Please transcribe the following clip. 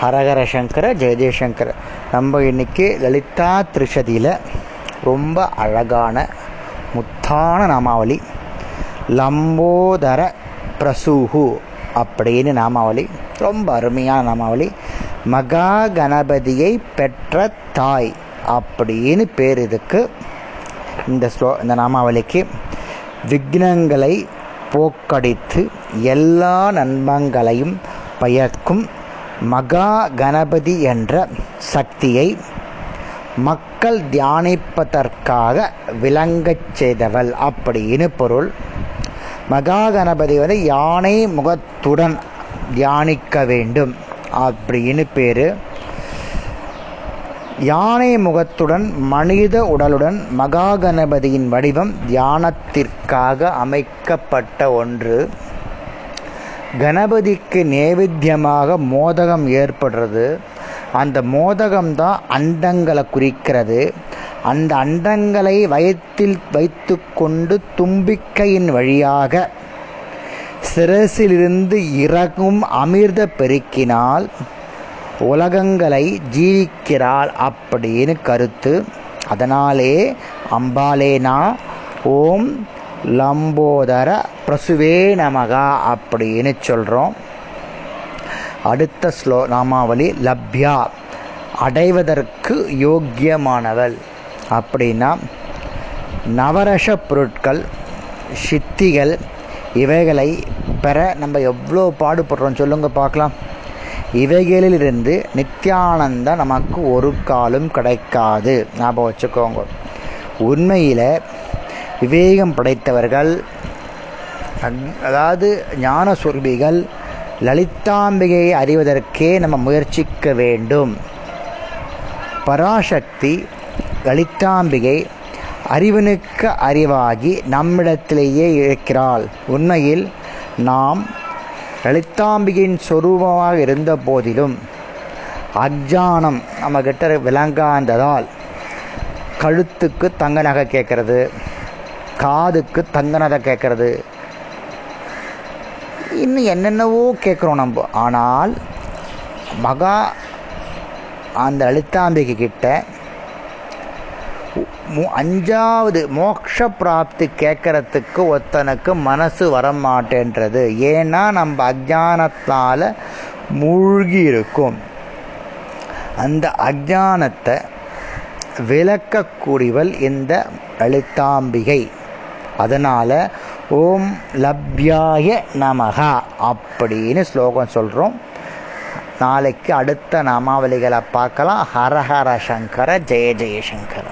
ஹரஹர சங்கர ஜெய ஜெயசங்கர் நம்ம இன்னைக்கு லலிதா திரிஷதியில் ரொம்ப அழகான முத்தான நாமாவளி லம்போதர பிரசூஹு அப்படின்னு நாமாவளி ரொம்ப அருமையான நாமாவளி மகா கணபதியை பெற்ற தாய் அப்படின்னு பேர் இதுக்கு. இந்த ஸ்லோ இந்த நாமாவளிக்கு விக்னங்களை போக்கடித்து எல்லா நன்மங்களையும் பயக்கும் மகா கணபதி என்ற சக்தியை மக்கள் தியானிப்பதற்காக விளங்கச் செய்தவள் அப்படின்னு பொருள். மகா கணபதி வந்து யானை முகத்துடன் தியானிக்க வேண்டும் அப்படின்னு பேர். யானை முகத்துடன் மனித உடலுடன் மகா கணபதியின் வடிவம் தியானத்திற்காக அமைக்கப்பட்ட ஒன்று. கணபதிக்கு நேவேத்தியமாக மோதகம் ஏற்படுறது. அந்த மோதகம் தான் அண்டங்களை குறிக்கிறது. அந்த அண்டங்களை வயத்தில் வைத்து கொண்டு தும்பிக்கையின் வழியாக சிரசிலிருந்து இறங்கும் அமிர்த பெருக்கினால் உலகங்களை ஜீவிக்கிறாள் அப்படின்னு கருத்து. அதனாலே அம்பாலேனா ஓம் லம்போதர பிரசுவே நமகா அப்படின்னு சொல்கிறோம் அடுத்த ஸ்லோ நாமாவளி லப்யா. அடைவதற்கு யோக்கியமானவள். அப்படின்னா நவரச பொருட்கள் சித்திகள் இவைகளை பெற நம்ம எவ்வளோ பாடுபடுறோம் சொல்லுங்க பார்க்கலாம். இவைகளிலிருந்து நித்தியானந்தம் நமக்கு ஒரு காலும் கிடைக்காது. ஞாபகம் வச்சுக்கோங்க. உண்மையில் விவேகம் படைத்தவர்கள் அதாவது ஞான சொர்பிகள் லலிதாம்பிகையை அறிவதற்கே நம்ம முயற்சிக்க வேண்டும். பராசக்தி லலிதாம்பிகை அறிவனுக்கு அறிவாகி நம்மிடத்திலேயே இருக்கிறாள். உண்மையில் நாம் லலிதாம்பிகையின் சொரூபமாக இருந்த போதிலும் அஜானம் நம்ம கிட்ட விளங்காந்ததால் கழுத்துக்கு தங்க நகை கேட்கறது. காதுக்கு தங்கனதை கேட்குறது. கேட்கறது இன்னும் என்னென்னவோ கேட்குறோம் நம்ம. ஆனால் மகா அந்த லலிதாம்பிகை கிட்ட அஞ்சாவது மோக்ஷ பிராப்தி கேட்கறதுக்கு ஒருத்தனுக்கு மனசு வரமாட்டேன்றது. ஏன்னா நம்ம அஜானத்தால் மூழ்கி இருக்கும். அந்த அஜானத்தை விளக்கக்கூடியவள் இந்த லலிதாம்பிகை. அதனால் ஓம் லப்யாய நமகா அப்படின்னு ஸ்லோகம் சொல்கிறோம் நாளைக்கு அடுத்த நாமாவளிகளை பார்க்கலாம். ஹரஹர சங்கர ஜெய ஜெயசங்கர